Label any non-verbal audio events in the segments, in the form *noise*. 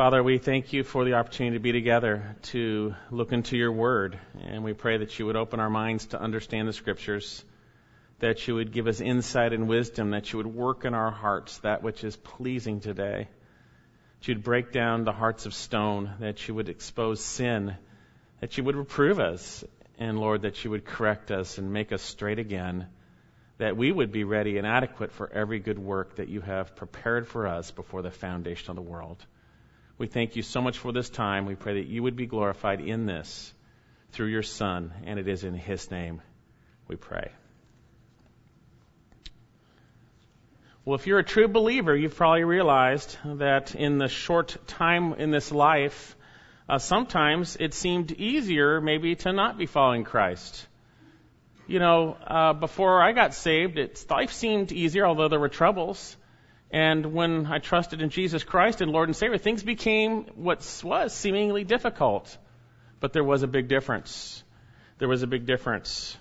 Father, we thank you for the opportunity to be together to look into your word. And we pray that you would open our minds to understand the scriptures, that you would give us insight and wisdom, that you would work in our hearts that which is pleasing today. That you'd break down the hearts of stone, that you would expose sin, that you would reprove us, and Lord, that you would correct us and make us straight again, that we would be ready and adequate for every good work that you have prepared for us before the foundation of the world. We thank you so much for this time. We pray that you would be glorified in this through your Son, and it is in His name we pray. Well, if you're a true believer, you've probably realized that in the short time in this life, uh, sometimes it seemed easier maybe to not be following Christ. You know, uh, before I got saved, it, life seemed easier, although there were troubles. And when I trusted in Jesus Christ and Lord and Savior, things became what was seemingly difficult. But there was a big difference. There was a big difference.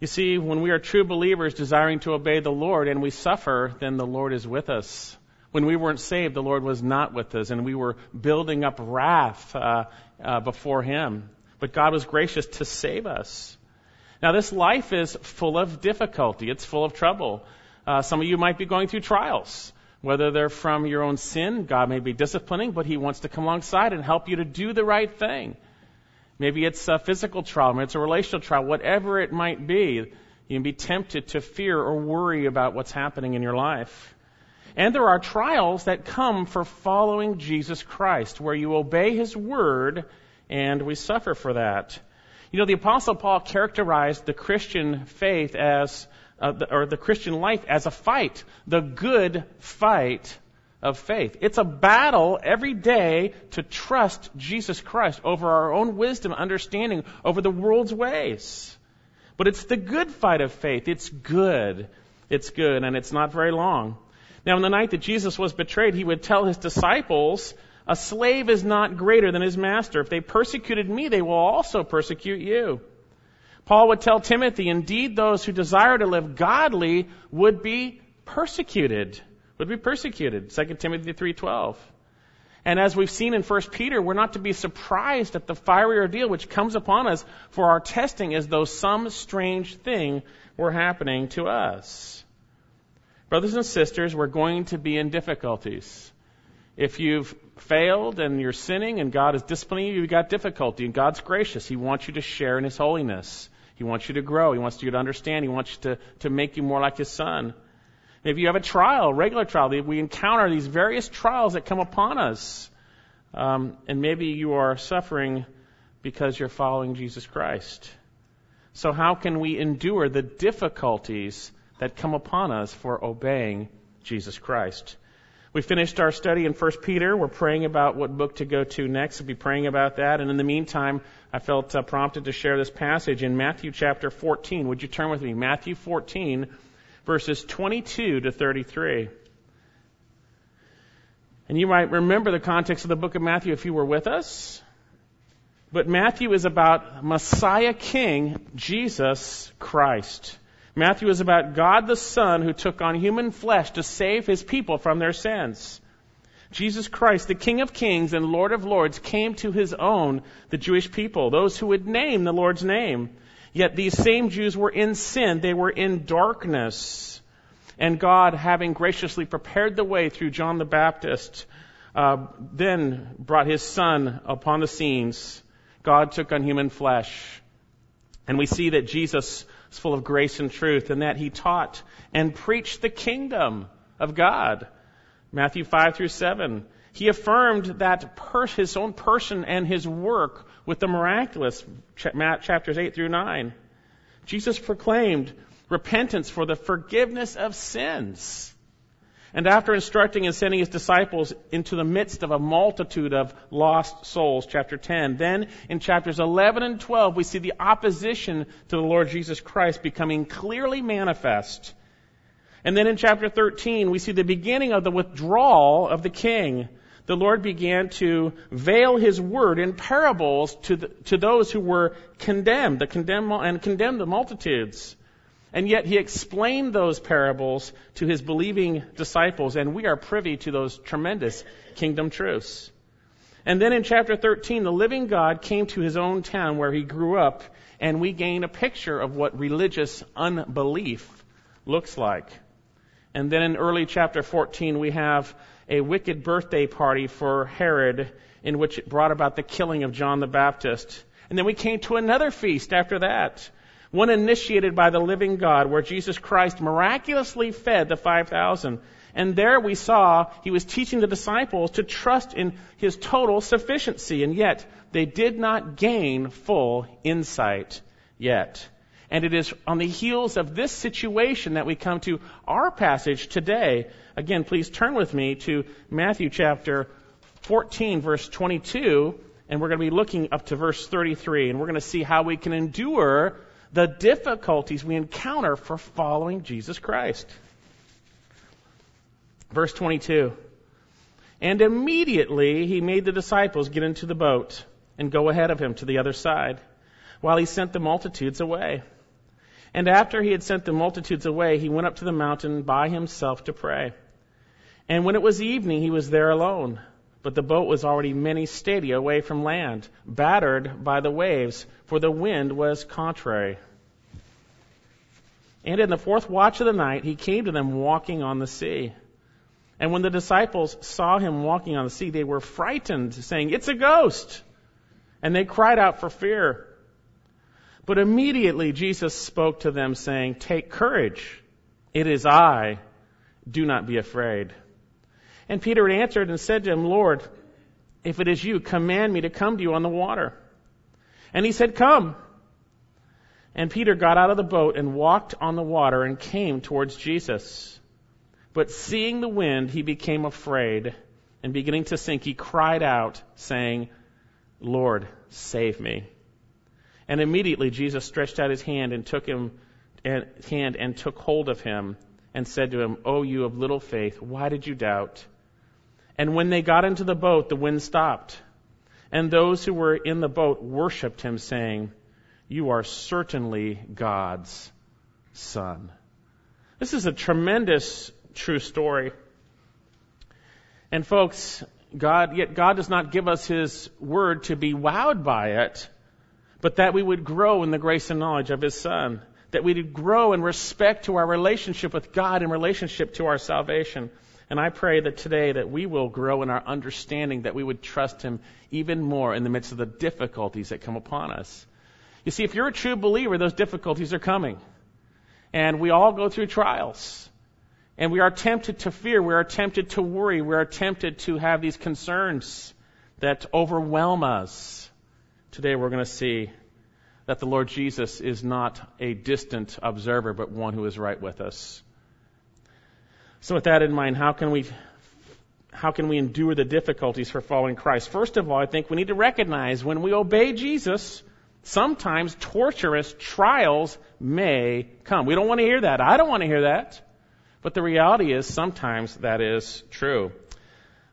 You see, when we are true believers desiring to obey the Lord and we suffer, then the Lord is with us. When we weren't saved, the Lord was not with us, and we were building up wrath uh, uh, before Him. But God was gracious to save us. Now, this life is full of difficulty. It's full of trouble. Uh, some of you might be going through trials, whether they're from your own sin. God may be disciplining, but He wants to come alongside and help you to do the right thing. Maybe it's a physical trial, maybe it's a relational trial, whatever it might be. You can be tempted to fear or worry about what's happening in your life. And there are trials that come for following Jesus Christ, where you obey His word and we suffer for that. You know, the Apostle Paul characterized the Christian faith as uh, the, or the Christian life as a fight, the good fight of faith. It's a battle every day to trust Jesus Christ over our own wisdom, understanding over the world's ways. But it's the good fight of faith. It's good. It's good, and it's not very long. Now, on the night that Jesus was betrayed, he would tell his disciples, A slave is not greater than his master. If they persecuted me, they will also persecute you. Paul would tell Timothy, indeed, those who desire to live godly would be persecuted. Would be persecuted. 2 Timothy 3.12. And as we've seen in 1 Peter, we're not to be surprised at the fiery ordeal which comes upon us for our testing as though some strange thing were happening to us. Brothers and sisters, we're going to be in difficulties. If you've failed and you're sinning and God is disciplining you, you've got difficulty and God's gracious. He wants you to share in His holiness. He wants you to grow. He wants you to understand. He wants you to, to make you more like His Son. Maybe you have a trial, regular trial. We encounter these various trials that come upon us. Um, and maybe you are suffering because you're following Jesus Christ. So, how can we endure the difficulties that come upon us for obeying Jesus Christ? We finished our study in 1 Peter. We're praying about what book to go to next. We'll be praying about that. And in the meantime, I felt uh, prompted to share this passage in Matthew chapter 14. Would you turn with me? Matthew 14, verses 22 to 33. And you might remember the context of the book of Matthew if you were with us. But Matthew is about Messiah King, Jesus Christ. Matthew is about God the Son who took on human flesh to save his people from their sins. Jesus Christ, the King of Kings and Lord of Lords, came to his own, the Jewish people, those who would name the Lord's name. Yet these same Jews were in sin. They were in darkness. And God, having graciously prepared the way through John the Baptist, uh, then brought his Son upon the scenes. God took on human flesh. And we see that Jesus is full of grace and truth, and that he taught and preached the kingdom of God. Matthew 5 through 7. He affirmed that per- his own person and his work with the miraculous, chapters 8 through 9. Jesus proclaimed repentance for the forgiveness of sins. And after instructing and sending his disciples into the midst of a multitude of lost souls, chapter 10, then in chapters 11 and 12, we see the opposition to the Lord Jesus Christ becoming clearly manifest. And then in chapter 13, we see the beginning of the withdrawal of the king. The Lord began to veil his word in parables to, the, to those who were condemned, the condemn, and condemned the multitudes. And yet he explained those parables to his believing disciples, and we are privy to those tremendous kingdom truths. And then in chapter 13, the living God came to his own town where he grew up, and we gain a picture of what religious unbelief looks like. And then in early chapter 14, we have a wicked birthday party for Herod in which it brought about the killing of John the Baptist. And then we came to another feast after that, one initiated by the living God, where Jesus Christ miraculously fed the 5,000. And there we saw he was teaching the disciples to trust in his total sufficiency, and yet they did not gain full insight yet. And it is on the heels of this situation that we come to our passage today. Again, please turn with me to Matthew chapter 14, verse 22, and we're going to be looking up to verse 33, and we're going to see how we can endure the difficulties we encounter for following Jesus Christ. Verse 22. And immediately he made the disciples get into the boat and go ahead of him to the other side, while he sent the multitudes away. And after he had sent the multitudes away, he went up to the mountain by himself to pray. And when it was evening, he was there alone. But the boat was already many stadia away from land, battered by the waves, for the wind was contrary. And in the fourth watch of the night, he came to them walking on the sea. And when the disciples saw him walking on the sea, they were frightened, saying, It's a ghost! And they cried out for fear. But immediately Jesus spoke to them, saying, Take courage. It is I. Do not be afraid. And Peter answered and said to him, Lord, if it is you, command me to come to you on the water. And he said, Come. And Peter got out of the boat and walked on the water and came towards Jesus. But seeing the wind, he became afraid, and beginning to sink, he cried out, saying, Lord, save me. And immediately Jesus stretched out his hand and took him hand and took hold of him and said to him, O you of little faith, why did you doubt? And when they got into the boat, the wind stopped. And those who were in the boat worshipped him, saying, You are certainly God's Son. This is a tremendous true story. And folks, God, yet God does not give us His word to be wowed by it, but that we would grow in the grace and knowledge of His Son. That we would grow in respect to our relationship with God and relationship to our salvation. And I pray that today that we will grow in our understanding, that we would trust Him even more in the midst of the difficulties that come upon us. You see, if you're a true believer, those difficulties are coming. And we all go through trials. And we are tempted to fear. We are tempted to worry. We are tempted to have these concerns that overwhelm us. Today we're going to see that the Lord Jesus is not a distant observer, but one who is right with us. So with that in mind, how can we how can we endure the difficulties for following Christ? First of all, I think we need to recognize when we obey Jesus, sometimes torturous trials may come. We don't want to hear that. I don't want to hear that. But the reality is, sometimes that is true.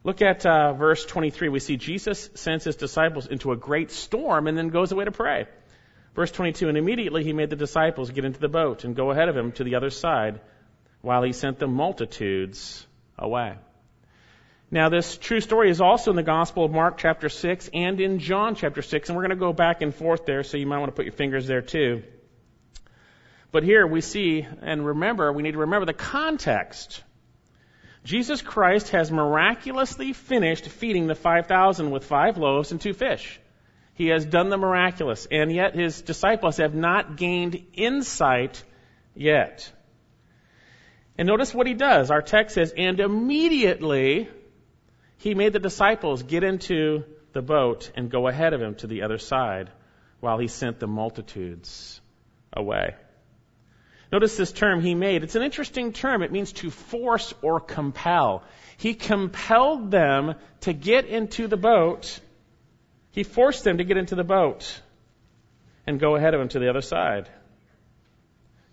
Look at uh, verse 23. We see Jesus sends his disciples into a great storm and then goes away to pray. Verse 22, and immediately he made the disciples get into the boat and go ahead of him to the other side while he sent the multitudes away. Now, this true story is also in the Gospel of Mark chapter 6 and in John chapter 6, and we're going to go back and forth there, so you might want to put your fingers there too. But here we see, and remember, we need to remember the context. Jesus Christ has miraculously finished feeding the 5,000 with five loaves and two fish. He has done the miraculous, and yet his disciples have not gained insight yet. And notice what he does. Our text says, and immediately he made the disciples get into the boat and go ahead of him to the other side while he sent the multitudes away. Notice this term he made. It's an interesting term. It means to force or compel. He compelled them to get into the boat. He forced them to get into the boat and go ahead of him to the other side.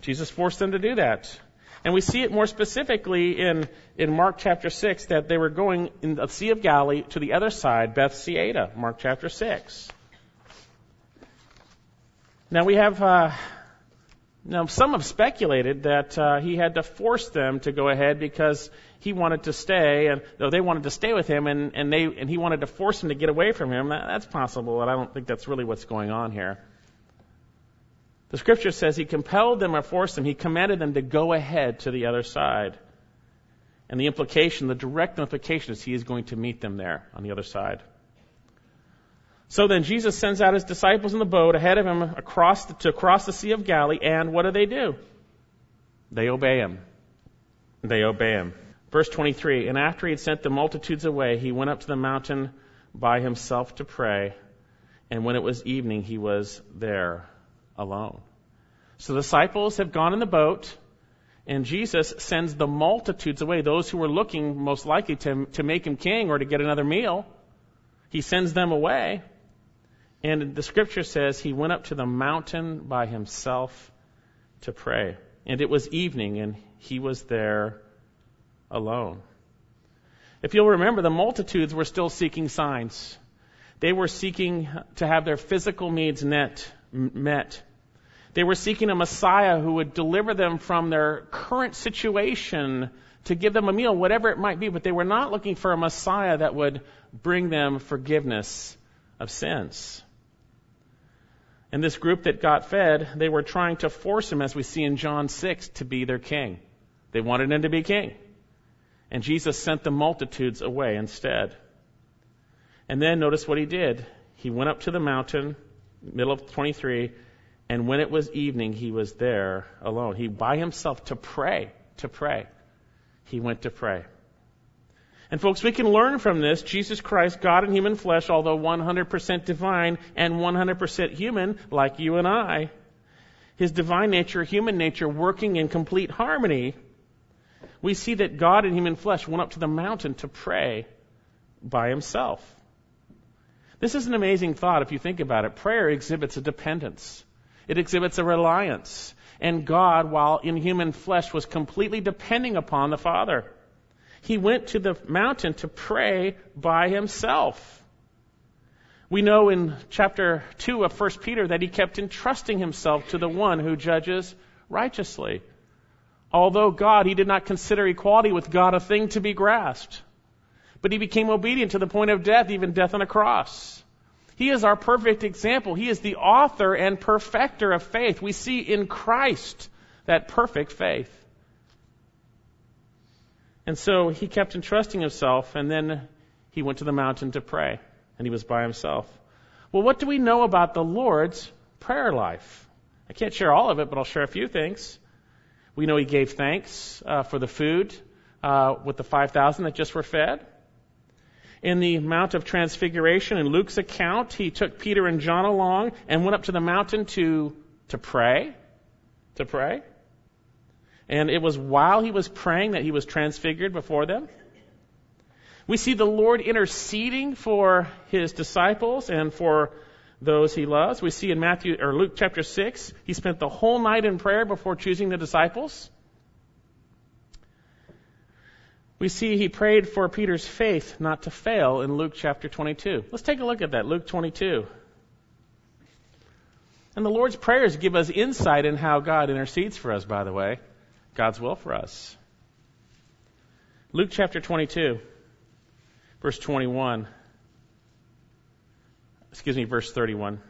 Jesus forced them to do that. And we see it more specifically in, in Mark chapter 6 that they were going in the Sea of Galilee to the other side, Bethsaida, Mark chapter 6. Now we have uh, now, some have speculated that uh, he had to force them to go ahead because he wanted to stay, and they wanted to stay with him, and, and they and he wanted to force them to get away from him. That, that's possible, but I don't think that's really what's going on here. The scripture says he compelled them or forced them. He commanded them to go ahead to the other side. And the implication, the direct implication is he is going to meet them there on the other side. So then Jesus sends out his disciples in the boat ahead of him across the, to cross the Sea of Galilee, and what do they do? They obey him. They obey him. Verse 23, and after he had sent the multitudes away, he went up to the mountain by himself to pray, and when it was evening, he was there alone. So the disciples have gone in the boat, and Jesus sends the multitudes away, those who were looking most likely to, to make him king or to get another meal. He sends them away. And the scripture says he went up to the mountain by himself to pray. And it was evening, and he was there alone. If you'll remember, the multitudes were still seeking signs. They were seeking to have their physical needs met. They were seeking a Messiah who would deliver them from their current situation to give them a meal, whatever it might be, but they were not looking for a Messiah that would bring them forgiveness of sins. And this group that got fed, they were trying to force him, as we see in John 6, to be their king. They wanted him to be king. And Jesus sent the multitudes away instead. And then notice what he did. He went up to the mountain, middle of 23, and when it was evening, he was there alone. He by himself to pray, to pray. He went to pray. And folks, we can learn from this. Jesus Christ, God in human flesh, although 100% divine and 100% human, like you and I, his divine nature, human nature working in complete harmony we see that God in human flesh went up to the mountain to pray by himself. This is an amazing thought if you think about it. Prayer exhibits a dependence. It exhibits a reliance. And God, while in human flesh, was completely depending upon the Father. He went to the mountain to pray by himself. We know in chapter 2 of 1 Peter that he kept entrusting himself to the one who judges righteously. Although God, he did not consider equality with God a thing to be grasped. But he became obedient to the point of death, even death on a cross. He is our perfect example. He is the author and perfecter of faith. We see in Christ that perfect faith. And so he kept entrusting himself, and then he went to the mountain to pray, and he was by himself. Well, what do we know about the Lord's prayer life? I can't share all of it, but I'll share a few things. We know he gave thanks uh, for the food uh, with the 5,000 that just were fed. In the Mount of Transfiguration, in Luke's account, he took Peter and John along and went up to the mountain to, to pray. To pray. And it was while he was praying that he was transfigured before them. We see the Lord interceding for his disciples and for those he loves. We see in Matthew or Luke chapter 6, he spent the whole night in prayer before choosing the disciples. We see he prayed for Peter's faith not to fail in Luke chapter 22. Let's take a look at that, Luke 22. And the Lord's prayers give us insight in how God intercedes for us, by the way. God's will for us. Luke chapter 22, verse 21 excuse me, verse 31.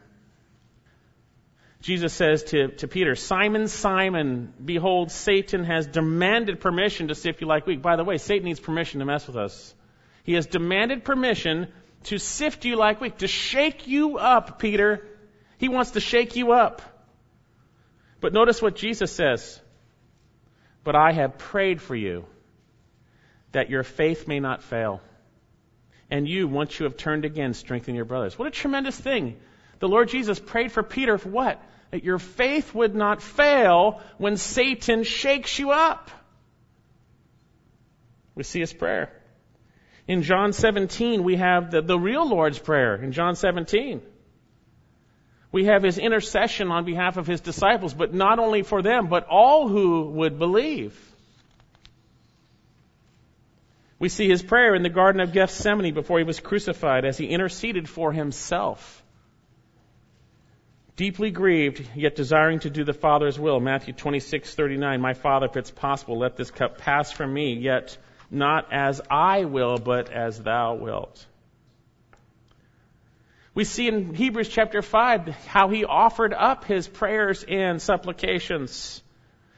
Jesus says to, to Peter, Simon, Simon, behold, Satan has demanded permission to sift you like wheat. By the way, Satan needs permission to mess with us. He has demanded permission to sift you like wheat, to shake you up, Peter. He wants to shake you up. But notice what Jesus says. But I have prayed for you that your faith may not fail and you, once you have turned again, strengthen your brothers. What a tremendous thing. The Lord Jesus prayed for Peter for what? That your faith would not fail when Satan shakes you up. We see his prayer. In John 17, we have the, the real Lord's Prayer. In John 17, we have his intercession on behalf of his disciples, but not only for them, but all who would believe. We see his prayer in the Garden of Gethsemane before he was crucified as he interceded for himself. Deeply grieved, yet desiring to do the Father's will. Matthew 26:39. My Father, if it's possible, let this cup pass from me, yet not as I will, but as thou wilt. We see in Hebrews chapter 5 how he offered up his prayers and supplications.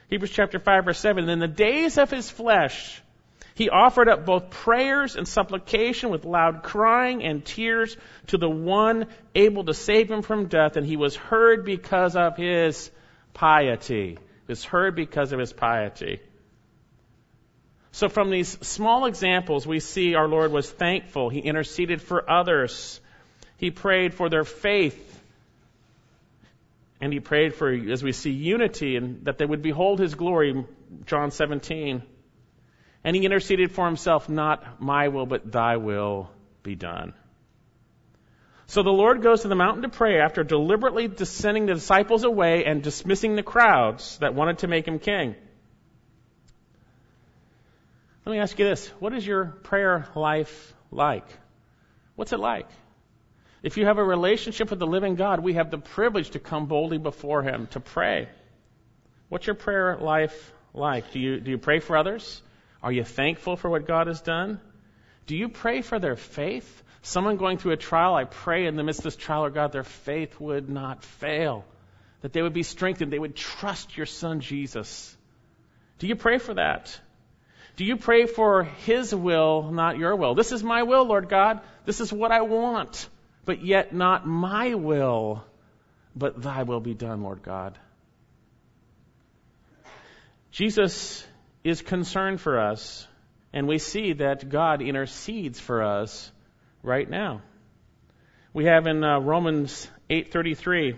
Hebrews chapter 5 verse 7, in the days of his flesh, he offered up both prayers and supplication with loud crying and tears to the one able to save him from death, and he was heard because of his piety. He was heard because of his piety. So from these small examples, we see our Lord was thankful. He interceded for others. He prayed for their faith. And he prayed for, as we see, unity and that they would behold his glory, John 17. And he interceded for himself, not my will, but thy will be done. So the Lord goes to the mountain to pray after deliberately sending the disciples away and dismissing the crowds that wanted to make him king. Let me ask you this. What is your prayer life like? What's it like? If you have a relationship with the living God, we have the privilege to come boldly before Him to pray. What's your prayer life like? Do you, do you pray for others? Are you thankful for what God has done? Do you pray for their faith? Someone going through a trial, I pray in the midst of this trial, Lord God, their faith would not fail. That they would be strengthened. They would trust your Son, Jesus. Do you pray for that? Do you pray for His will, not your will? This is my will, Lord God. This is what I want. But yet not my will, but thy will be done, Lord God. Jesus is concerned for us, and we see that God intercedes for us right now. We have in uh, Romans 8:33,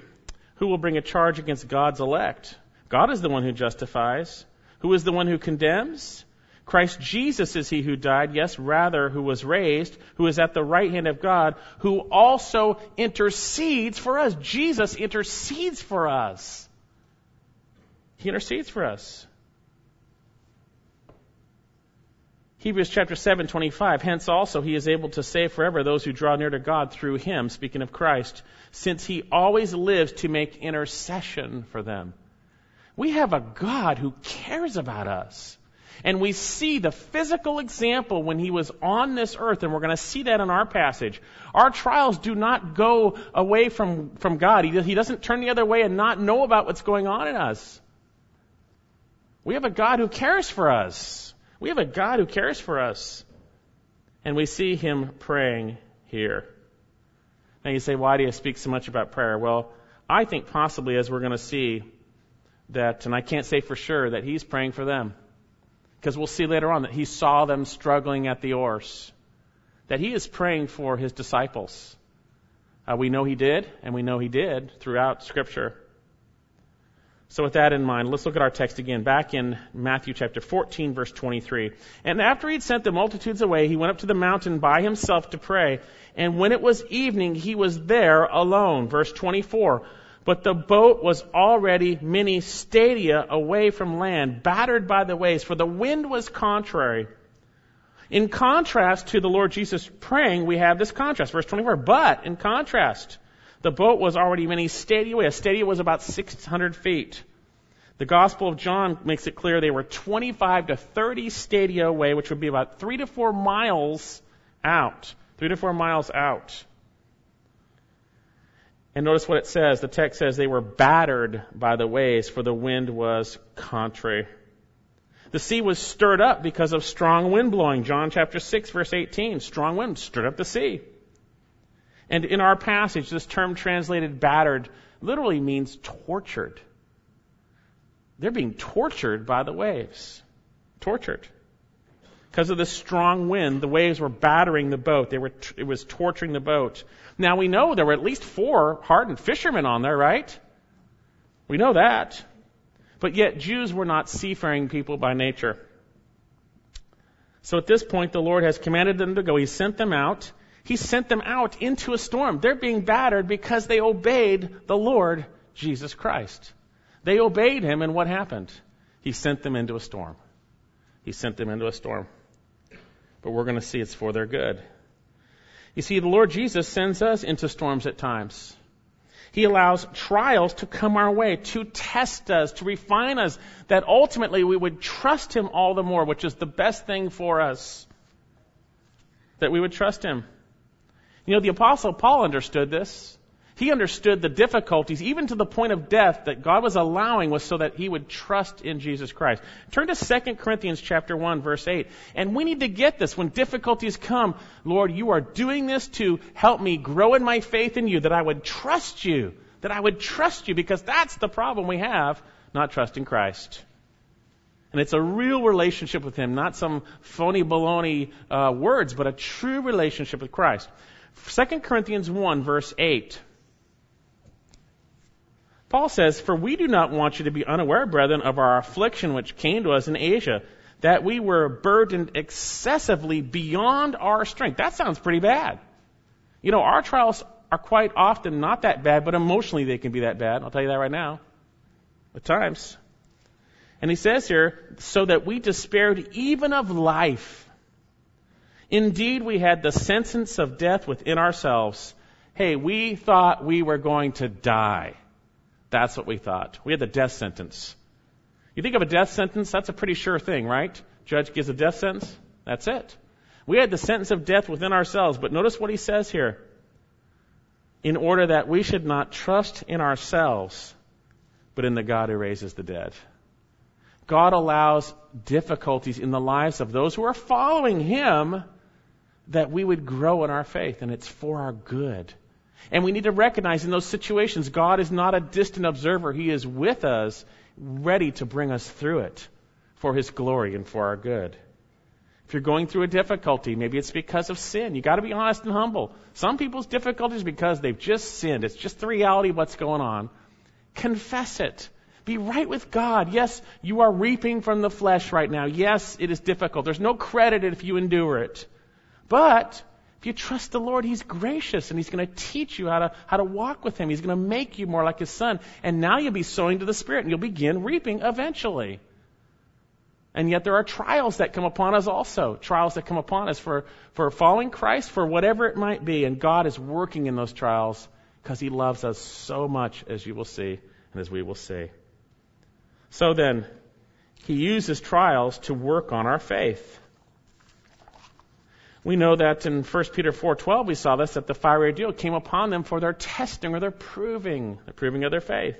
who will bring a charge against God's elect? God is the one who justifies. Who is the one who condemns? Christ Jesus is he who died, yes, rather, who was raised, who is at the right hand of God, who also intercedes for us. Jesus intercedes for us. He intercedes for us. Hebrews chapter 7, 25. Hence also he is able to save forever those who draw near to God through him, speaking of Christ, since he always lives to make intercession for them. We have a God who cares about us. And we see the physical example when he was on this earth, and we're going to see that in our passage. Our trials do not go away from, from God. He, he doesn't turn the other way and not know about what's going on in us. We have a God who cares for us. We have a God who cares for us. And we see him praying here. Now you say, why do you speak so much about prayer? Well, I think possibly as we're going to see that, and I can't say for sure, that he's praying for them. Because we'll see later on that he saw them struggling at the oars. That he is praying for his disciples. Uh, we know he did, and we know he did throughout Scripture. So with that in mind, let's look at our text again, back in Matthew chapter 14, verse 23. And after he'd sent the multitudes away, he went up to the mountain by himself to pray. And when it was evening, he was there alone. Verse 24. But the boat was already many stadia away from land, battered by the waves, for the wind was contrary. In contrast to the Lord Jesus praying, we have this contrast. Verse 24. But, in contrast, the boat was already many stadia away. A stadia was about 600 feet. The Gospel of John makes it clear they were 25 to 30 stadia away, which would be about three to four miles out. Three to four miles out. And notice what it says. The text says they were battered by the waves, for the wind was contrary. The sea was stirred up because of strong wind blowing. John chapter 6 verse 18. Strong wind stirred up the sea. And in our passage, this term translated battered literally means tortured. They're being tortured by the waves. Tortured. Because of the strong wind, the waves were battering the boat. They were, it was torturing the boat. Now we know there were at least four hardened fishermen on there, right? We know that. But yet Jews were not seafaring people by nature. So at this point, the Lord has commanded them to go. He sent them out. He sent them out into a storm. They're being battered because they obeyed the Lord Jesus Christ. They obeyed him, and what happened? He sent them into a storm. He sent them into a storm. But we're going to see it's for their good. You see, the Lord Jesus sends us into storms at times. He allows trials to come our way, to test us, to refine us, that ultimately we would trust Him all the more, which is the best thing for us. That we would trust Him. You know, the Apostle Paul understood this. He understood the difficulties, even to the point of death, that God was allowing was so that he would trust in Jesus Christ. Turn to 2 Corinthians chapter 1, verse 8. And we need to get this when difficulties come. Lord, you are doing this to help me grow in my faith in you, that I would trust you, that I would trust you, because that's the problem we have, not trusting Christ. And it's a real relationship with Him, not some phony baloney uh, words, but a true relationship with Christ. 2 Corinthians 1, verse 8. Paul says, For we do not want you to be unaware, brethren, of our affliction which came to us in Asia, that we were burdened excessively beyond our strength. That sounds pretty bad. You know, our trials are quite often not that bad, but emotionally they can be that bad. I'll tell you that right now. At times. And he says here, so that we despaired even of life. Indeed, we had the sentence of death within ourselves. Hey, we thought we were going to die. That's what we thought. We had the death sentence. You think of a death sentence, that's a pretty sure thing, right? Judge gives a death sentence, that's it. We had the sentence of death within ourselves, but notice what he says here. In order that we should not trust in ourselves, but in the God who raises the dead. God allows difficulties in the lives of those who are following Him that we would grow in our faith, and it's for our good. And we need to recognize in those situations, God is not a distant observer. He is with us, ready to bring us through it for His glory and for our good. If you're going through a difficulty, maybe it's because of sin. You gotta be honest and humble. Some people's difficulties because they've just sinned. It's just the reality of what's going on. Confess it. Be right with God. Yes, you are reaping from the flesh right now. Yes, it is difficult. There's no credit if you endure it. But if you trust the Lord, He's gracious and He's going to teach you how to, how to walk with Him. He's going to make you more like His Son. And now you'll be sowing to the Spirit and you'll begin reaping eventually. And yet there are trials that come upon us also. Trials that come upon us for, for following Christ, for whatever it might be. And God is working in those trials because He loves us so much, as you will see and as we will see. So then, He uses trials to work on our faith. We know that in 1 Peter 4:12 we saw this that the fiery ordeal came upon them for their testing or their proving, the proving of their faith.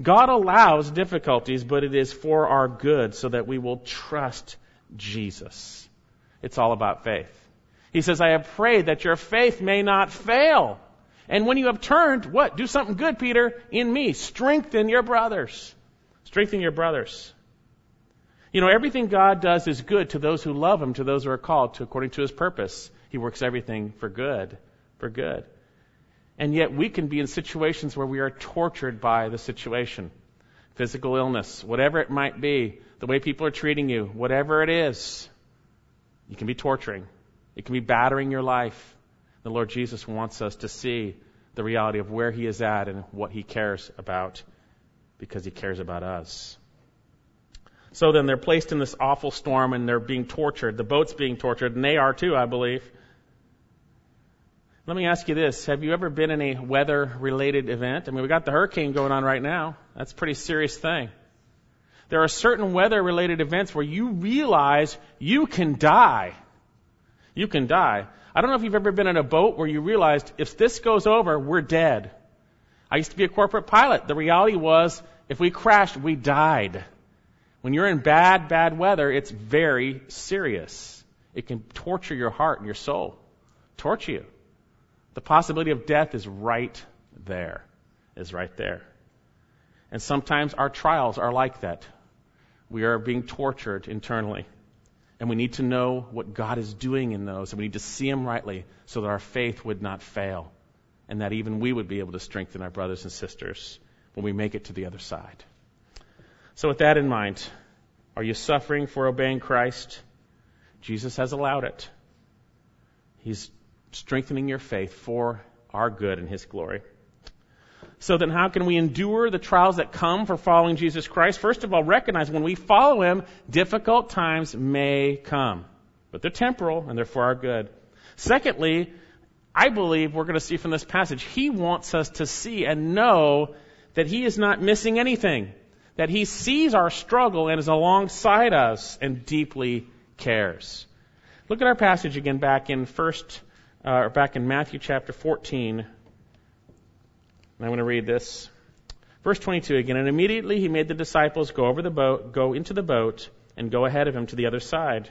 God allows difficulties, but it is for our good so that we will trust Jesus. It's all about faith. He says, I have prayed that your faith may not fail. And when you have turned, what? Do something good, Peter, in me. Strengthen your brothers. Strengthen your brothers. You know, everything God does is good to those who love Him, to those who are called to according to His purpose. He works everything for good, for good. And yet we can be in situations where we are tortured by the situation. Physical illness, whatever it might be, the way people are treating you, whatever it is, you can be torturing. It can be battering your life. The Lord Jesus wants us to see the reality of where He is at and what He cares about because He cares about us. So then they're placed in this awful storm and they're being tortured. The boat's being tortured, and they are too, I believe. Let me ask you this. Have you ever been in a weather related event? I mean, we got the hurricane going on right now. That's a pretty serious thing. There are certain weather related events where you realize you can die. You can die. I don't know if you've ever been in a boat where you realized if this goes over, we're dead. I used to be a corporate pilot. The reality was if we crashed, we died. When you're in bad, bad weather, it's very serious. It can torture your heart and your soul. Torture you. The possibility of death is right there. Is right there. And sometimes our trials are like that. We are being tortured internally. And we need to know what God is doing in those. And we need to see Him rightly so that our faith would not fail. And that even we would be able to strengthen our brothers and sisters when we make it to the other side. So, with that in mind, are you suffering for obeying Christ? Jesus has allowed it. He's strengthening your faith for our good and His glory. So then how can we endure the trials that come for following Jesus Christ? First of all, recognize when we follow Him, difficult times may come. But they're temporal and they're for our good. Secondly, I believe we're going to see from this passage, he wants us to see and know that he is not missing anything, that he sees our struggle and is alongside us and deeply cares. Look at our passage again back in first, uh, or back in Matthew chapter 14. And I'm going to read this. Verse 22 again, and immediately he made the disciples go over the boat, go into the boat, and go ahead of him to the other side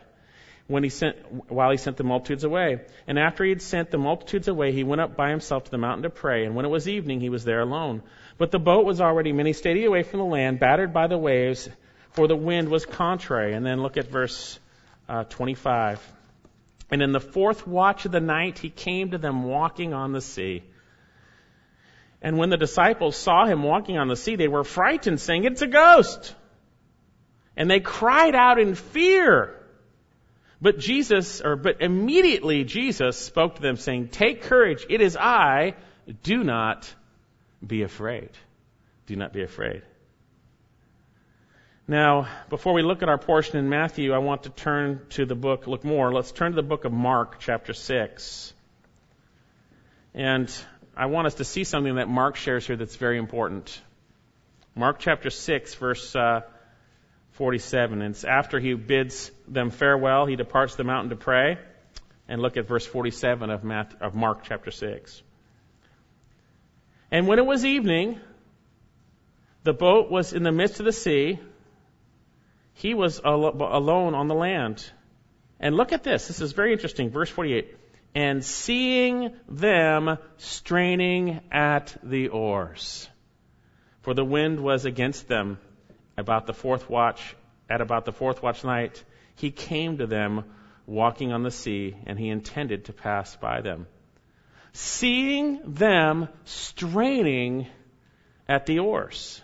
when he sent, while he sent the multitudes away. And after he had sent the multitudes away, he went up by himself to the mountain to pray. And when it was evening, he was there alone. But the boat was already many stadia away from the land, battered by the waves, for the wind was contrary. And then look at verse uh, 25. And in the fourth watch of the night, he came to them walking on the sea. And when the disciples saw him walking on the sea, they were frightened, saying, It's a ghost! And they cried out in fear. But Jesus, or but immediately Jesus spoke to them saying, Take courage, it is I, do not be afraid. Do not be afraid. Now, before we look at our portion in Matthew, I want to turn to the book, look more, let's turn to the book of Mark, chapter 6. And I want us to see something that Mark shares here that's very important. Mark chapter 6, verse uh, 47. And it's after he bids them farewell, he departs the mountain to pray. And look at verse 47 of, Matthew, of Mark chapter 6. And when it was evening, the boat was in the midst of the sea. He was al- alone on the land. And look at this. This is very interesting. Verse 48. And seeing them straining at the oars, for the wind was against them about the fourth watch, at about the fourth watch night, he came to them walking on the sea, and he intended to pass by them. Seeing them straining at the oars.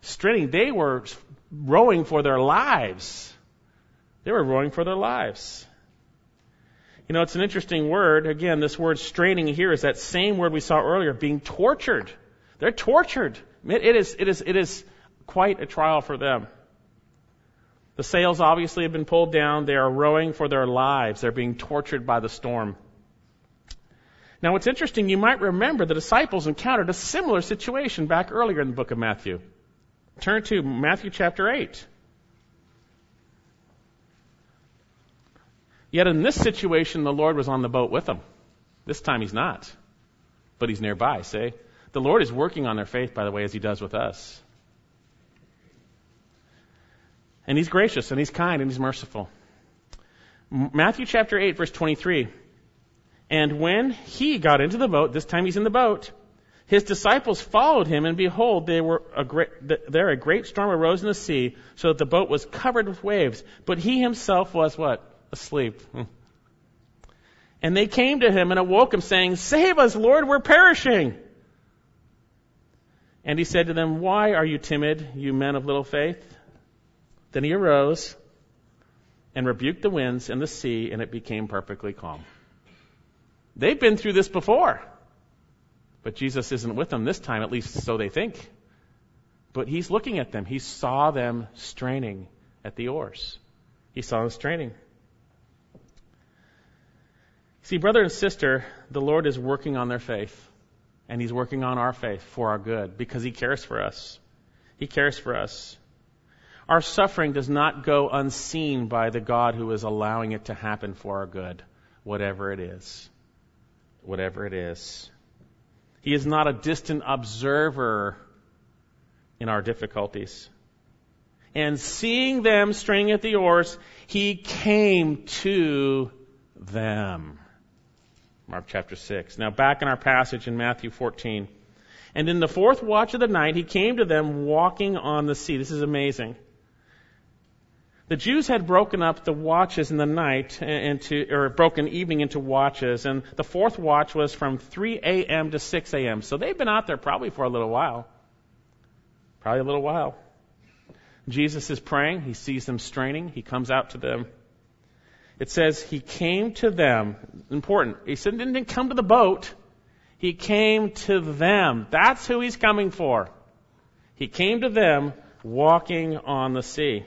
Straining, they were rowing for their lives. They were rowing for their lives. You know, it's an interesting word. Again, this word straining here is that same word we saw earlier, being tortured. They're tortured. It is, it is, it is quite a trial for them. The sails obviously have been pulled down. They are rowing for their lives. They're being tortured by the storm. Now, what's interesting, you might remember the disciples encountered a similar situation back earlier in the book of Matthew. Turn to Matthew chapter 8. Yet in this situation, the Lord was on the boat with them. This time he's not, but he's nearby, say. The Lord is working on their faith, by the way, as he does with us. And he's gracious and he's kind and he's merciful. Matthew chapter 8 verse 23. And when he got into the boat, this time he's in the boat, his disciples followed him and behold, they were a great, there a great storm arose in the sea so that the boat was covered with waves. But he himself was what? Asleep. Hmm. And they came to him and awoke him saying, Save us, Lord, we're perishing. And he said to them, Why are you timid, you men of little faith? Then he arose and rebuked the winds and the sea, and it became perfectly calm. They've been through this before. But Jesus isn't with them this time, at least so they think. But he's looking at them. He saw them straining at the oars. He saw them straining. See, brother and sister, the Lord is working on their faith. And he's working on our faith for our good because he cares for us. He cares for us. Our suffering does not go unseen by the God who is allowing it to happen for our good, whatever it is. Whatever it is. He is not a distant observer in our difficulties. And seeing them straining at the oars, he came to them. Mark chapter 6. Now back in our passage in Matthew 14. And in the fourth watch of the night, he came to them walking on the sea. This is amazing. The Jews had broken up the watches in the night into, or broken evening into watches, and the fourth watch was from 3 a.m. to 6 a.m. So they've been out there probably for a little while. Probably a little while. Jesus is praying. He sees them straining. He comes out to them. It says he came to them. Important. He said, didn't come to the boat. He came to them. That's who he's coming for. He came to them walking on the sea.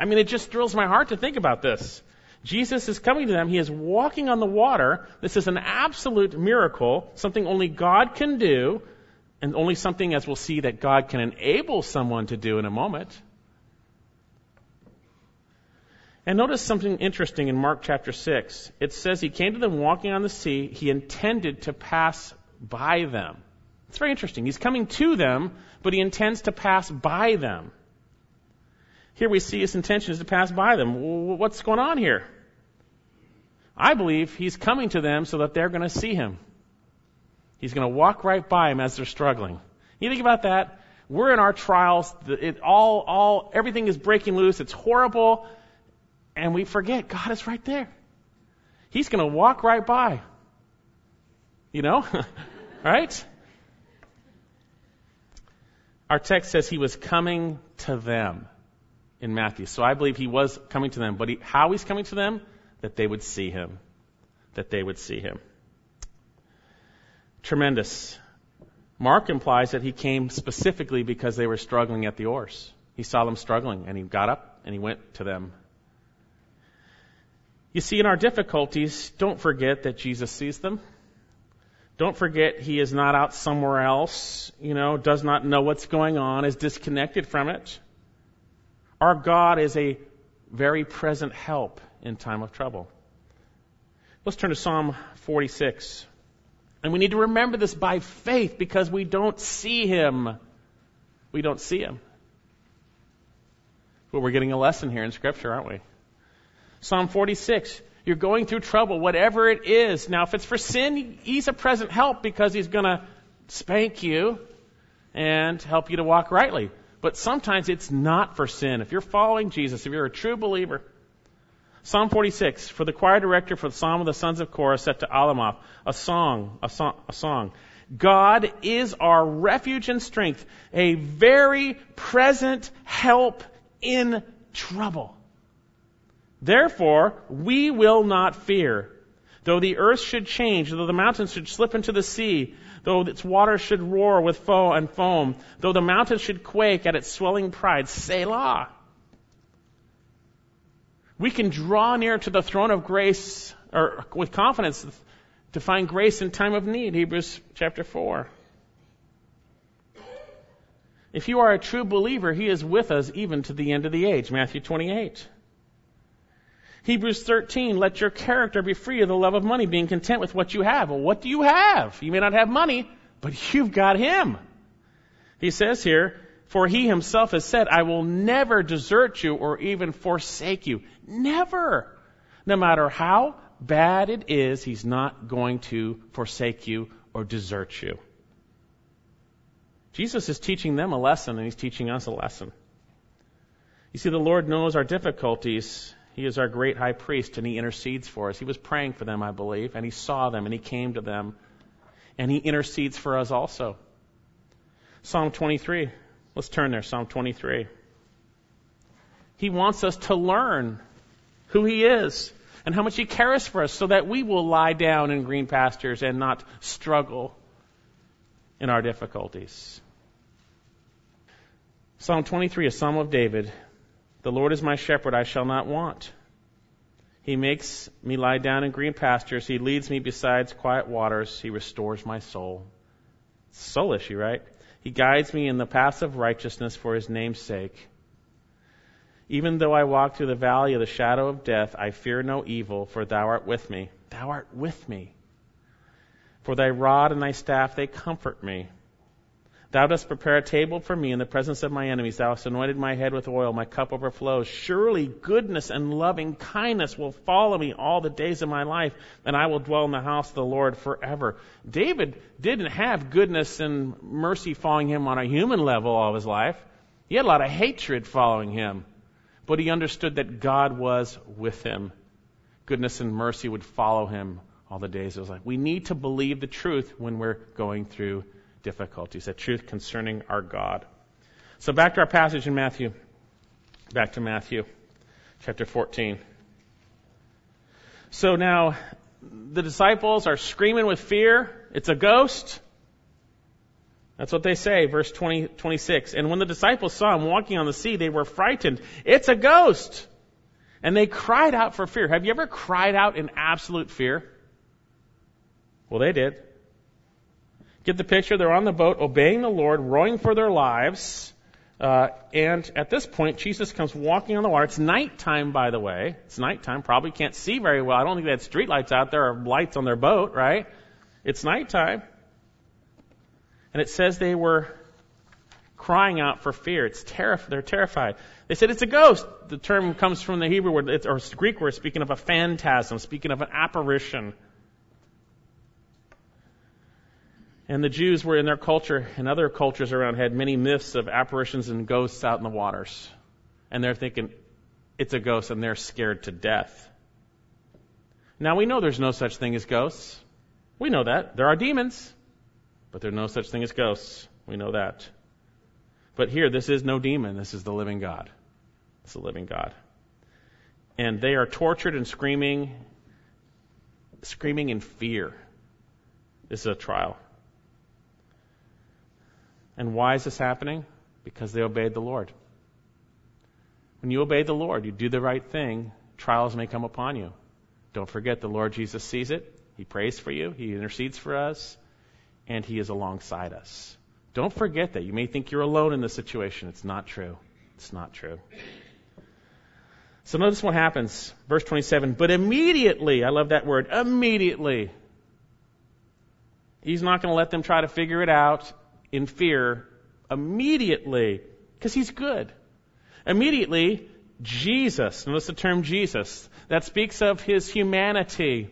I mean, it just thrills my heart to think about this. Jesus is coming to them. He is walking on the water. This is an absolute miracle, something only God can do, and only something, as we'll see, that God can enable someone to do in a moment. And notice something interesting in Mark chapter 6. It says he came to them walking on the sea. He intended to pass by them. It's very interesting. He's coming to them, but he intends to pass by them. Here we see his intention is to pass by them. What's going on here? I believe he's coming to them so that they're going to see him. He's going to walk right by them as they're struggling. You think about that? We're in our trials. It all, all, everything is breaking loose. It's horrible and we forget God is right there. He's going to walk right by. You know? *laughs* right? Our text says he was coming to them in Matthew. So I believe he was coming to them. But he, how he's coming to them? That they would see him. That they would see him. Tremendous. Mark implies that he came specifically because they were struggling at the oars. He saw them struggling and he got up and he went to them you see, in our difficulties, don't forget that Jesus sees them. Don't forget he is not out somewhere else, you know, does not know what's going on, is disconnected from it. Our God is a very present help in time of trouble. Let's turn to Psalm 46. And we need to remember this by faith because we don't see him. We don't see him. But we're getting a lesson here in Scripture, aren't we? Psalm 46. You're going through trouble, whatever it is. Now, if it's for sin, He's a present help because He's going to spank you and help you to walk rightly. But sometimes it's not for sin. If you're following Jesus, if you're a true believer, Psalm 46, for the choir director for the Psalm of the Sons of Korah set to Alamoth, a song, a song, a song. God is our refuge and strength, a very present help in trouble. Therefore, we will not fear. Though the earth should change, though the mountains should slip into the sea, though its waters should roar with foam and foam, though the mountains should quake at its swelling pride, Selah. We can draw near to the throne of grace, or with confidence, to find grace in time of need. Hebrews chapter 4. If you are a true believer, He is with us even to the end of the age. Matthew 28. Hebrews 13, let your character be free of the love of money, being content with what you have. Well, what do you have? You may not have money, but *laughs* you've got Him. He says here, for He Himself has said, I will never desert you or even forsake you. Never. No matter how bad it is, He's not going to forsake you or desert you. Jesus is teaching them a lesson and He's teaching us a lesson. You see, the Lord knows our difficulties he is our great high priest and he intercedes for us. He was praying for them, I believe, and he saw them and he came to them and he intercedes for us also. Psalm 23. Let's turn there. Psalm 23. He wants us to learn who he is and how much he cares for us so that we will lie down in green pastures and not struggle in our difficulties. Psalm 23, a psalm of David. The Lord is my shepherd, I shall not want. He makes me lie down in green pastures. He leads me beside quiet waters. He restores my soul. Soul issue, right? He guides me in the paths of righteousness for his name's sake. Even though I walk through the valley of the shadow of death, I fear no evil, for thou art with me. Thou art with me. For thy rod and thy staff, they comfort me. Thou dost prepare a table for me in the presence of my enemies. Thou hast anointed my head with oil. My cup overflows. Surely goodness and loving kindness will follow me all the days of my life, and I will dwell in the house of the Lord forever. David didn't have goodness and mercy following him on a human level all his life. He had a lot of hatred following him. But he understood that God was with him. Goodness and mercy would follow him all the days of his life. We need to believe the truth when we're going through difficulties, a truth concerning our God. So back to our passage in Matthew. Back to Matthew chapter 14. So now the disciples are screaming with fear. It's a ghost. That's what they say, verse 20, 26. And when the disciples saw him walking on the sea, they were frightened. It's a ghost. And they cried out for fear. Have you ever cried out in absolute fear? Well, they did. Get the picture? They're on the boat, obeying the Lord, rowing for their lives. Uh, and at this point, Jesus comes walking on the water. It's nighttime, by the way. It's nighttime. Probably can't see very well. I don't think they had street lights out there or lights on their boat, right? It's nighttime. And it says they were crying out for fear. It's terrif- they're terrified. They said it's a ghost. The term comes from the Hebrew word, or Greek word, speaking of a phantasm, speaking of an apparition. And the Jews were in their culture and other cultures around had many myths of apparitions and ghosts out in the waters. And they're thinking, it's a ghost, and they're scared to death. Now we know there's no such thing as ghosts. We know that. There are demons, but there's no such thing as ghosts. We know that. But here, this is no demon. This is the living God. It's the living God. And they are tortured and screaming, screaming in fear. This is a trial. And why is this happening? Because they obeyed the Lord. When you obey the Lord, you do the right thing, trials may come upon you. Don't forget the Lord Jesus sees it. He prays for you. He intercedes for us. And He is alongside us. Don't forget that. You may think you're alone in this situation. It's not true. It's not true. So notice what happens. Verse 27. But immediately, I love that word, immediately. He's not going to let them try to figure it out in fear immediately because he's good. Immediately, Jesus, notice the term Jesus, that speaks of his humanity.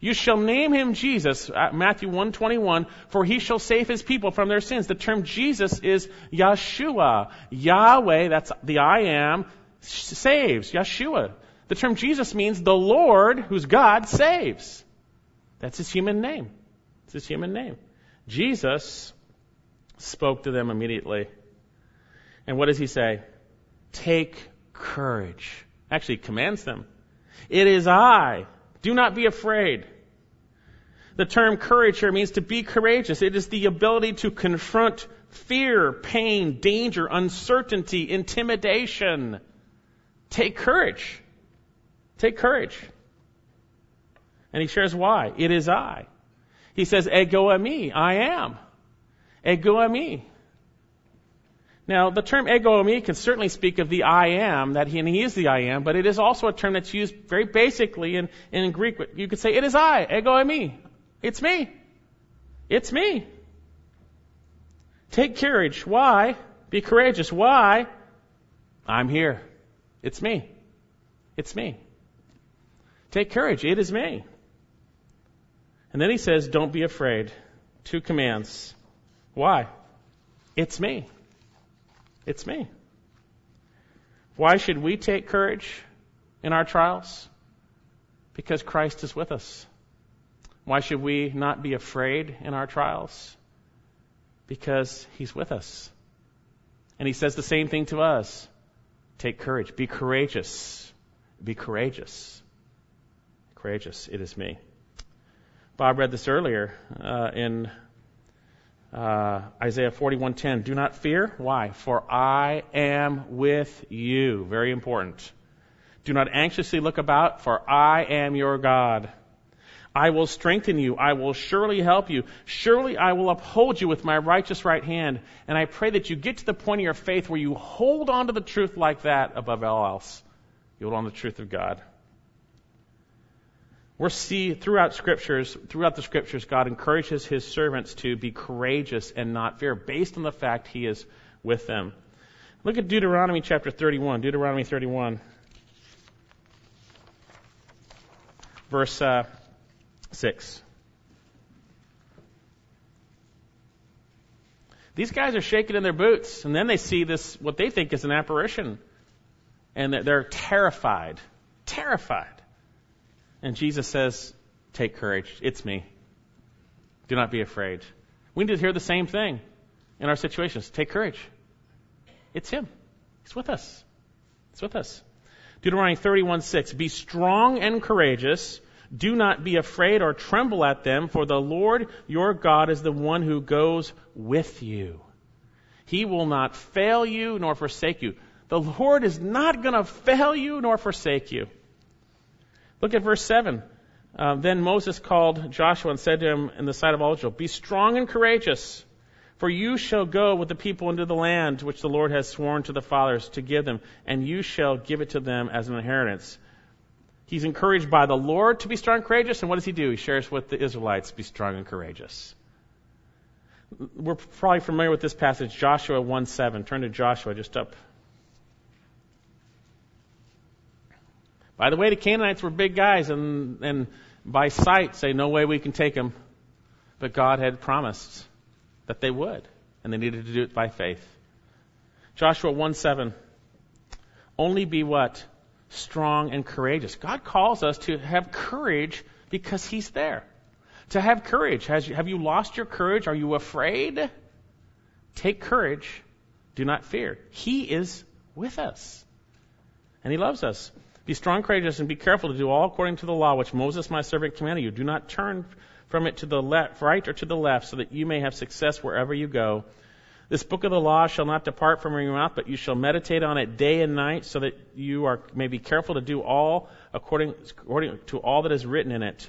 You shall name him Jesus, uh, Matthew 121, for he shall save his people from their sins. The term Jesus is Yeshua. Yahweh, that's the I am, saves. Yeshua. The term Jesus means the Lord, who's God, saves. That's his human name. It's his human name. Jesus spoke to them immediately. And what does he say? Take courage. Actually, commands them. It is I. Do not be afraid. The term courage here means to be courageous. It is the ability to confront fear, pain, danger, uncertainty, intimidation. Take courage. Take courage. And he shares why. It is I. He says, ego eimi, I am. Ego eimi. Now, the term ego eimi can certainly speak of the I am, that he, and he is the I am, but it is also a term that's used very basically in, in Greek. You could say, it is I, ego eimi. It's me. It's me. Take courage. Why? Be courageous. Why? I'm here. It's me. It's me. Take courage. It is me. And then he says, don't be afraid. Two commands. Why? It's me. It's me. Why should we take courage in our trials? Because Christ is with us. Why should we not be afraid in our trials? Because He's with us. And He says the same thing to us. Take courage. Be courageous. Be courageous. Courageous. It is me. Bob read this earlier uh, in uh, Isaiah 41:10. Do not fear. Why? For I am with you. Very important. Do not anxiously look about, for I am your God. I will strengthen you. I will surely help you. Surely I will uphold you with my righteous right hand. And I pray that you get to the point of your faith where you hold on to the truth like that above all else. You hold on to the truth of God. We're see throughout scriptures, throughout the scriptures, God encourages his servants to be courageous and not fear, based on the fact he is with them. Look at Deuteronomy chapter 31. Deuteronomy 31. Verse uh, 6. These guys are shaking in their boots, and then they see this, what they think is an apparition. And they're terrified. Terrified. And Jesus says, Take courage. It's me. Do not be afraid. We need to hear the same thing in our situations. Take courage. It's Him. He's with us. He's with us. Deuteronomy 31 6. Be strong and courageous. Do not be afraid or tremble at them, for the Lord your God is the one who goes with you. He will not fail you nor forsake you. The Lord is not going to fail you nor forsake you. Look at verse 7. Uh, then Moses called Joshua and said to him in the sight of all Israel, Be strong and courageous, for you shall go with the people into the land which the Lord has sworn to the fathers to give them, and you shall give it to them as an inheritance. He's encouraged by the Lord to be strong and courageous, and what does he do? He shares with the Israelites, Be strong and courageous. We're probably familiar with this passage, Joshua 1 7. Turn to Joshua just up By the way, the Canaanites were big guys, and, and by sight say, no way we can take them. But God had promised that they would, and they needed to do it by faith. Joshua 1 7. Only be what? Strong and courageous. God calls us to have courage because He's there. To have courage. Has, have you lost your courage? Are you afraid? Take courage. Do not fear. He is with us. And He loves us. Be strong, courageous, and be careful to do all according to the law which Moses my servant commanded you. Do not turn from it to the left, right or to the left, so that you may have success wherever you go. This book of the law shall not depart from your mouth, but you shall meditate on it day and night, so that you are may be careful to do all according, according to all that is written in it.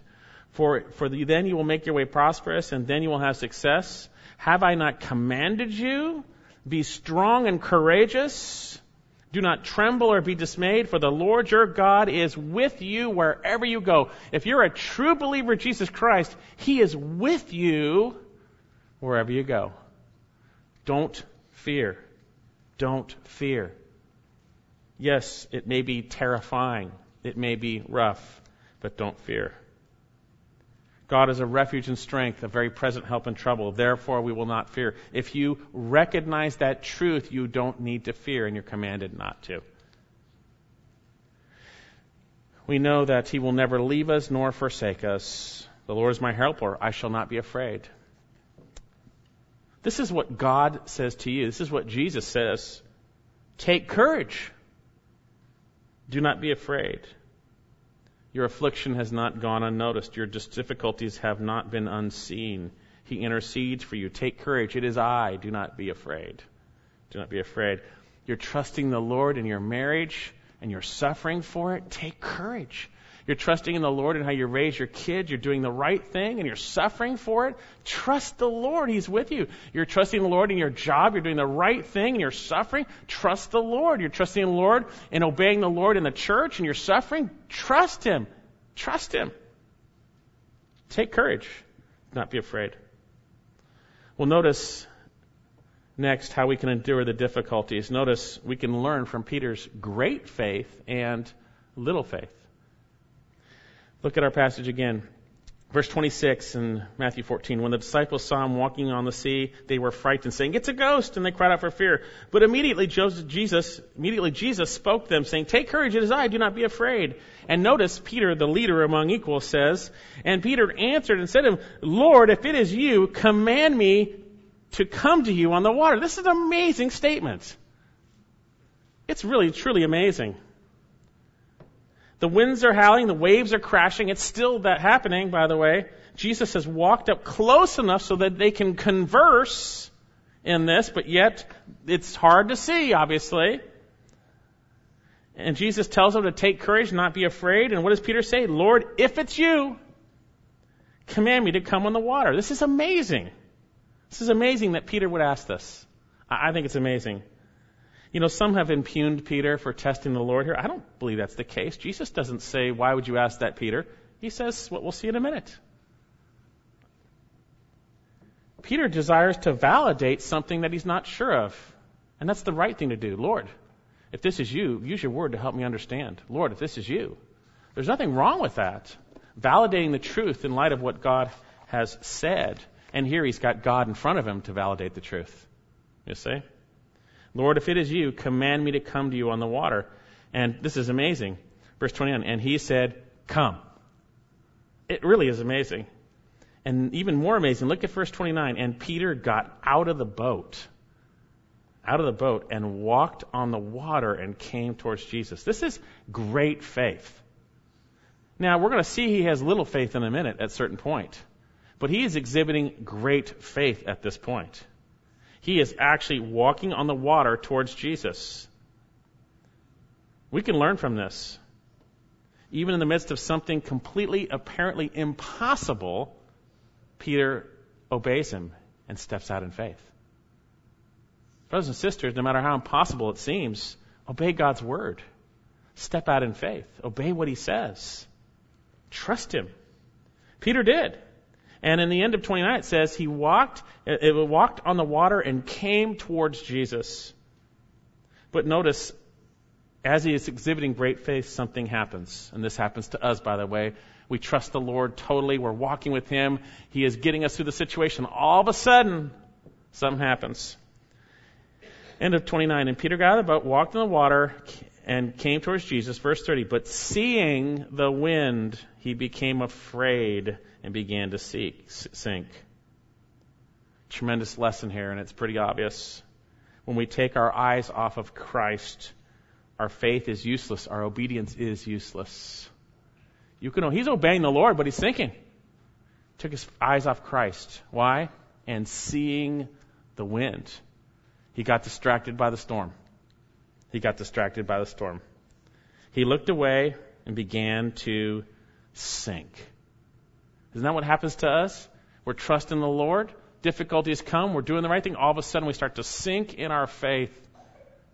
For for the, then you will make your way prosperous, and then you will have success. Have I not commanded you? Be strong and courageous. Do not tremble or be dismayed, for the Lord your God is with you wherever you go. If you're a true believer in Jesus Christ, He is with you wherever you go. Don't fear. Don't fear. Yes, it may be terrifying. It may be rough, but don't fear. God is a refuge and strength, a very present help in trouble. Therefore, we will not fear. If you recognize that truth, you don't need to fear, and you're commanded not to. We know that He will never leave us nor forsake us. The Lord is my helper. I shall not be afraid. This is what God says to you. This is what Jesus says. Take courage. Do not be afraid. Your affliction has not gone unnoticed. Your difficulties have not been unseen. He intercedes for you. Take courage. It is I. Do not be afraid. Do not be afraid. You're trusting the Lord in your marriage and you're suffering for it. Take courage. You're trusting in the Lord and how you raise your kids. You're doing the right thing and you're suffering for it. Trust the Lord. He's with you. You're trusting the Lord in your job. You're doing the right thing and you're suffering. Trust the Lord. You're trusting the Lord and obeying the Lord in the church and you're suffering. Trust Him. Trust Him. Take courage. Not be afraid. Well, notice next how we can endure the difficulties. Notice we can learn from Peter's great faith and little faith. Look at our passage again. Verse 26 in Matthew 14. When the disciples saw him walking on the sea, they were frightened, saying, It's a ghost! And they cried out for fear. But immediately Jesus, immediately Jesus spoke to them, saying, Take courage, it is I, do not be afraid. And notice Peter, the leader among equals, says, And Peter answered and said to him, Lord, if it is you, command me to come to you on the water. This is an amazing statement. It's really, truly amazing. The winds are howling, the waves are crashing. It's still that happening, by the way. Jesus has walked up close enough so that they can converse in this, but yet it's hard to see, obviously. And Jesus tells them to take courage, not be afraid. And what does Peter say? Lord, if it's you, command me to come on the water. This is amazing. This is amazing that Peter would ask this. I think it's amazing. You know, some have impugned Peter for testing the Lord here. I don't believe that's the case. Jesus doesn't say, Why would you ask that, Peter? He says, What we'll see in a minute. Peter desires to validate something that he's not sure of. And that's the right thing to do. Lord, if this is you, use your word to help me understand. Lord, if this is you. There's nothing wrong with that. Validating the truth in light of what God has said. And here he's got God in front of him to validate the truth. You see? Lord, if it is you, command me to come to you on the water. And this is amazing. Verse 21, and he said, Come. It really is amazing. And even more amazing, look at verse 29. And Peter got out of the boat, out of the boat, and walked on the water and came towards Jesus. This is great faith. Now, we're going to see he has little faith in a minute at a certain point. But he is exhibiting great faith at this point. He is actually walking on the water towards Jesus. We can learn from this. Even in the midst of something completely, apparently impossible, Peter obeys him and steps out in faith. Brothers and sisters, no matter how impossible it seems, obey God's word. Step out in faith. Obey what he says. Trust him. Peter did. And in the end of 29, it says he walked, it walked on the water and came towards Jesus. But notice, as he is exhibiting great faith, something happens. And this happens to us, by the way. We trust the Lord totally. We're walking with him. He is getting us through the situation. All of a sudden, something happens. End of 29. And Peter got out of the boat, walked in the water, and came towards Jesus. Verse 30. But seeing the wind, he became afraid and began to seek, sink. Tremendous lesson here, and it's pretty obvious. When we take our eyes off of Christ, our faith is useless, our obedience is useless. You can he's obeying the Lord, but he's sinking. Took his eyes off Christ. Why? And seeing the wind. He got distracted by the storm. He got distracted by the storm. He looked away and began to sink. Isn't that what happens to us? We're trusting the Lord. Difficulties come. We're doing the right thing. All of a sudden, we start to sink in our faith.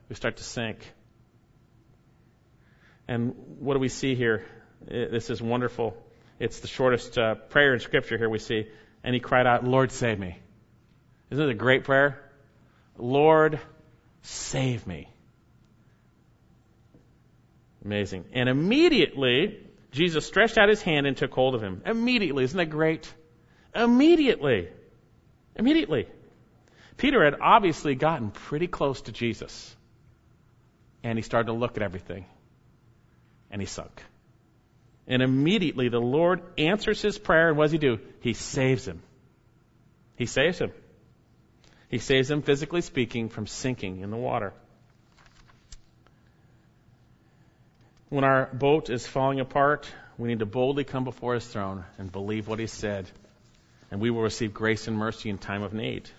We start to sink. And what do we see here? This is wonderful. It's the shortest uh, prayer in Scripture here we see. And he cried out, Lord, save me. Isn't it a great prayer? Lord, save me. Amazing. And immediately, Jesus stretched out his hand and took hold of him. Immediately. Isn't that great? Immediately. Immediately. Peter had obviously gotten pretty close to Jesus. And he started to look at everything. And he sunk. And immediately the Lord answers his prayer. And what does he do? He saves him. He saves him. He saves him, physically speaking, from sinking in the water. When our boat is falling apart, we need to boldly come before his throne and believe what he said, and we will receive grace and mercy in time of need.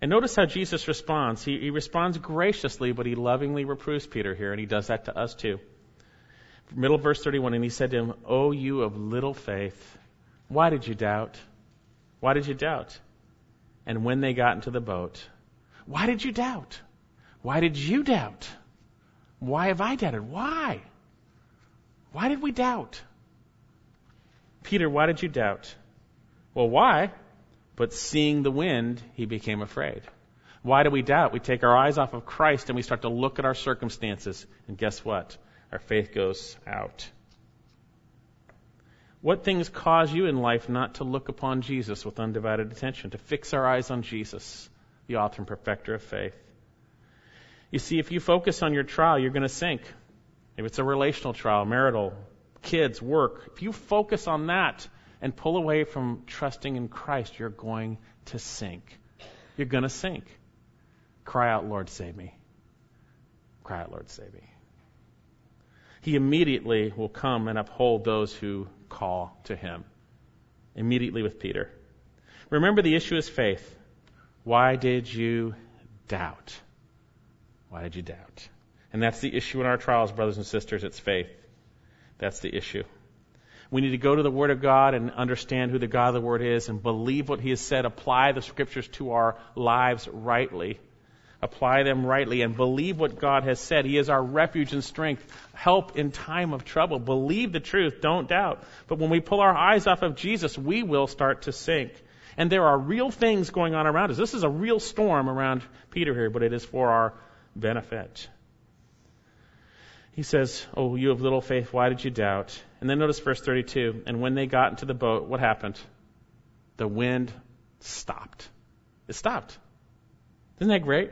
And notice how Jesus responds. He, he responds graciously, but he lovingly reproves Peter here, and he does that to us too. Middle verse 31, and he said to him, O you of little faith, why did you doubt? Why did you doubt? And when they got into the boat, why did you doubt? Why did you doubt? Why have I doubted? Why? Why did we doubt? Peter, why did you doubt? Well, why? But seeing the wind, he became afraid. Why do we doubt? We take our eyes off of Christ and we start to look at our circumstances. And guess what? Our faith goes out. What things cause you in life not to look upon Jesus with undivided attention, to fix our eyes on Jesus, the author and perfecter of faith? You see, if you focus on your trial, you're going to sink. If it's a relational trial, marital, kids, work, if you focus on that and pull away from trusting in Christ, you're going to sink. You're going to sink. Cry out, Lord, save me. Cry out, Lord, save me. He immediately will come and uphold those who call to him. Immediately with Peter. Remember, the issue is faith. Why did you doubt? Why did you doubt? And that's the issue in our trials, brothers and sisters. It's faith. That's the issue. We need to go to the Word of God and understand who the God of the Word is and believe what He has said, apply the Scriptures to our lives rightly apply them rightly, and believe what God has said. He is our refuge and strength, help in time of trouble. Believe the truth, don't doubt. But when we pull our eyes off of Jesus, we will start to sink. And there are real things going on around us. This is a real storm around Peter here, but it is for our benefit. He says, Oh, you of little faith, why did you doubt? And then notice verse 32. And when they got into the boat, what happened? The wind stopped. It stopped. Isn't that great?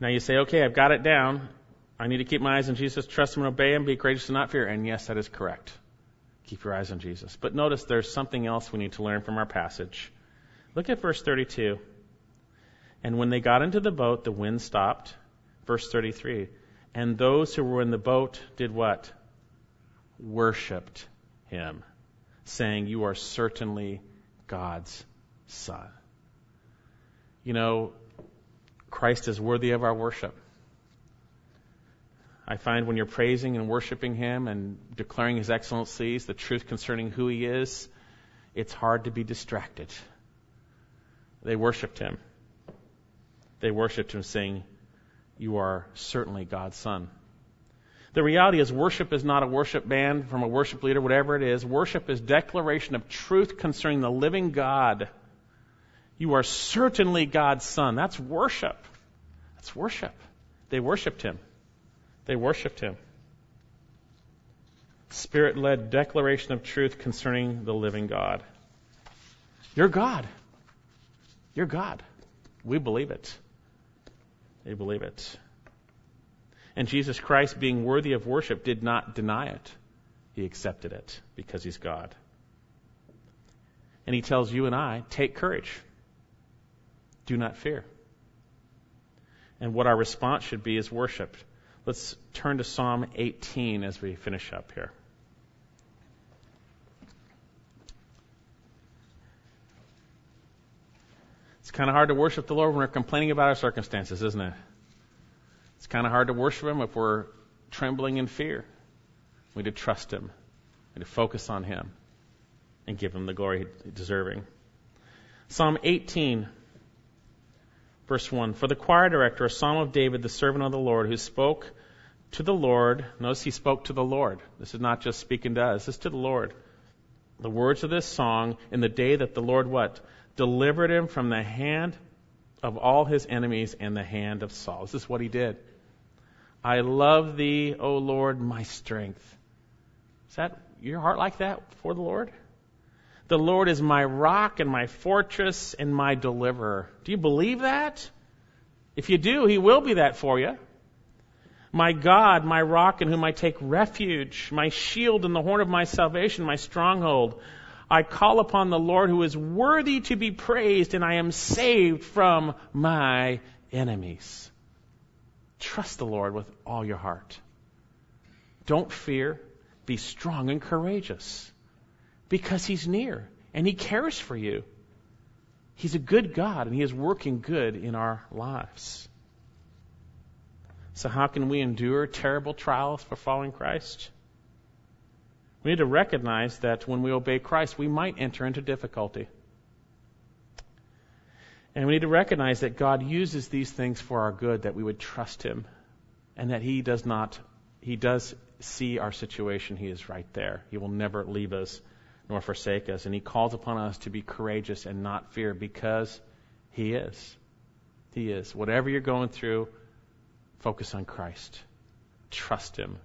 Now you say, okay, I've got it down. I need to keep my eyes on Jesus, trust Him and obey Him, be courageous and not fear. And yes, that is correct. Keep your eyes on Jesus. But notice there's something else we need to learn from our passage. Look at verse 32. And when they got into the boat, the wind stopped. Verse 33. And those who were in the boat did what? Worshipped Him, saying, You are certainly God's Son. You know, Christ is worthy of our worship. I find when you're praising and worshiping Him and declaring His excellencies, the truth concerning who He is, it's hard to be distracted. They worshiped Him. They worshiped Him, saying, You are certainly God's Son. The reality is, worship is not a worship band from a worship leader, whatever it is. Worship is declaration of truth concerning the living God. You are certainly God's Son. That's worship. That's worship. They worshiped Him. They worshiped him. Spirit led declaration of truth concerning the living God. You're God. You're God. We believe it. They believe it. And Jesus Christ, being worthy of worship, did not deny it. He accepted it because he's God. And he tells you and I, take courage. Do not fear. And what our response should be is worship. Let's turn to Psalm 18 as we finish up here. Kind of hard to worship the Lord when we're complaining about our circumstances, isn't it? It's kind of hard to worship Him if we're trembling in fear. We need to trust Him. We need to focus on Him and give Him the glory He's deserving. Psalm 18 Verse 1 For the choir director, a psalm of David, the servant of the Lord, who spoke to the Lord. Notice he spoke to the Lord. This is not just speaking to us, this is to the Lord. The words of this song in the day that the Lord what? Delivered him from the hand of all his enemies and the hand of Saul. This is what he did. I love thee, O Lord, my strength. Is that your heart like that for the Lord? The Lord is my rock and my fortress and my deliverer. Do you believe that? If you do, He will be that for you. My God, my rock in whom I take refuge, my shield and the horn of my salvation, my stronghold. I call upon the Lord who is worthy to be praised, and I am saved from my enemies. Trust the Lord with all your heart. Don't fear. Be strong and courageous because He's near and He cares for you. He's a good God and He is working good in our lives. So, how can we endure terrible trials for following Christ? We need to recognize that when we obey Christ, we might enter into difficulty. And we need to recognize that God uses these things for our good, that we would trust Him, and that He does not, He does see our situation. He is right there. He will never leave us nor forsake us. And He calls upon us to be courageous and not fear because He is. He is. Whatever you're going through, focus on Christ. Trust Him.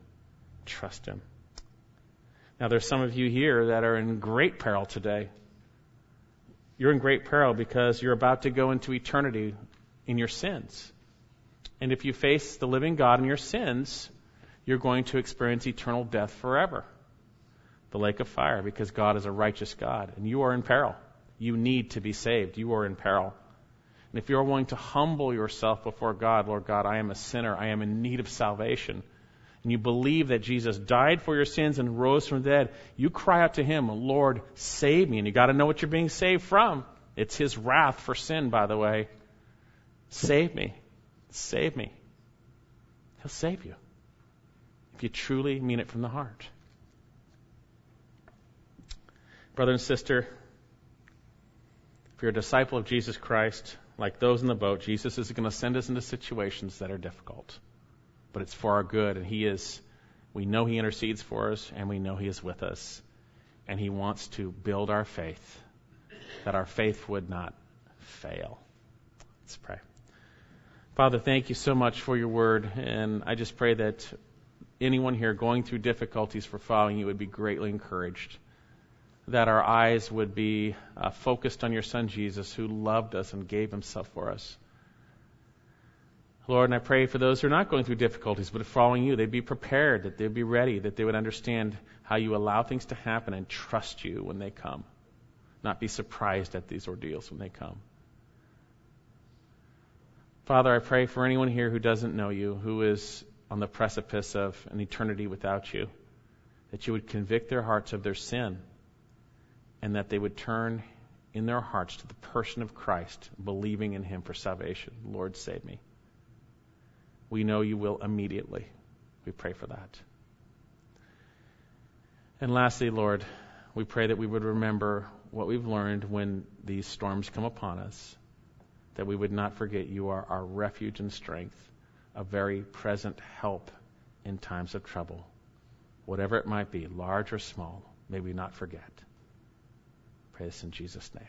Trust Him. Now, there's some of you here that are in great peril today. You're in great peril because you're about to go into eternity in your sins. And if you face the living God in your sins, you're going to experience eternal death forever the lake of fire because God is a righteous God and you are in peril. You need to be saved. You are in peril. And if you're willing to humble yourself before God, Lord God, I am a sinner. I am in need of salvation. And you believe that Jesus died for your sins and rose from the dead, you cry out to Him, Lord, save me. And you got to know what you're being saved from. It's His wrath for sin, by the way. Save me. Save me. He'll save you. If you truly mean it from the heart. Brother and sister, if you're a disciple of Jesus Christ, like those in the boat, Jesus is going to send us into situations that are difficult. But it's for our good, and He is, we know He intercedes for us, and we know He is with us. And He wants to build our faith, that our faith would not fail. Let's pray. Father, thank you so much for your word, and I just pray that anyone here going through difficulties for following you would be greatly encouraged that our eyes would be uh, focused on your Son Jesus, who loved us and gave himself for us. Lord, and I pray for those who are not going through difficulties but following you, they'd be prepared, that they'd be ready, that they would understand how you allow things to happen and trust you when they come, not be surprised at these ordeals when they come. Father, I pray for anyone here who doesn't know you, who is on the precipice of an eternity without you, that you would convict their hearts of their sin and that they would turn in their hearts to the person of Christ, believing in him for salvation. Lord, save me. We know you will immediately. We pray for that. And lastly, Lord, we pray that we would remember what we've learned when these storms come upon us, that we would not forget you are our refuge and strength, a very present help in times of trouble. Whatever it might be, large or small, may we not forget. Pray this in Jesus' name.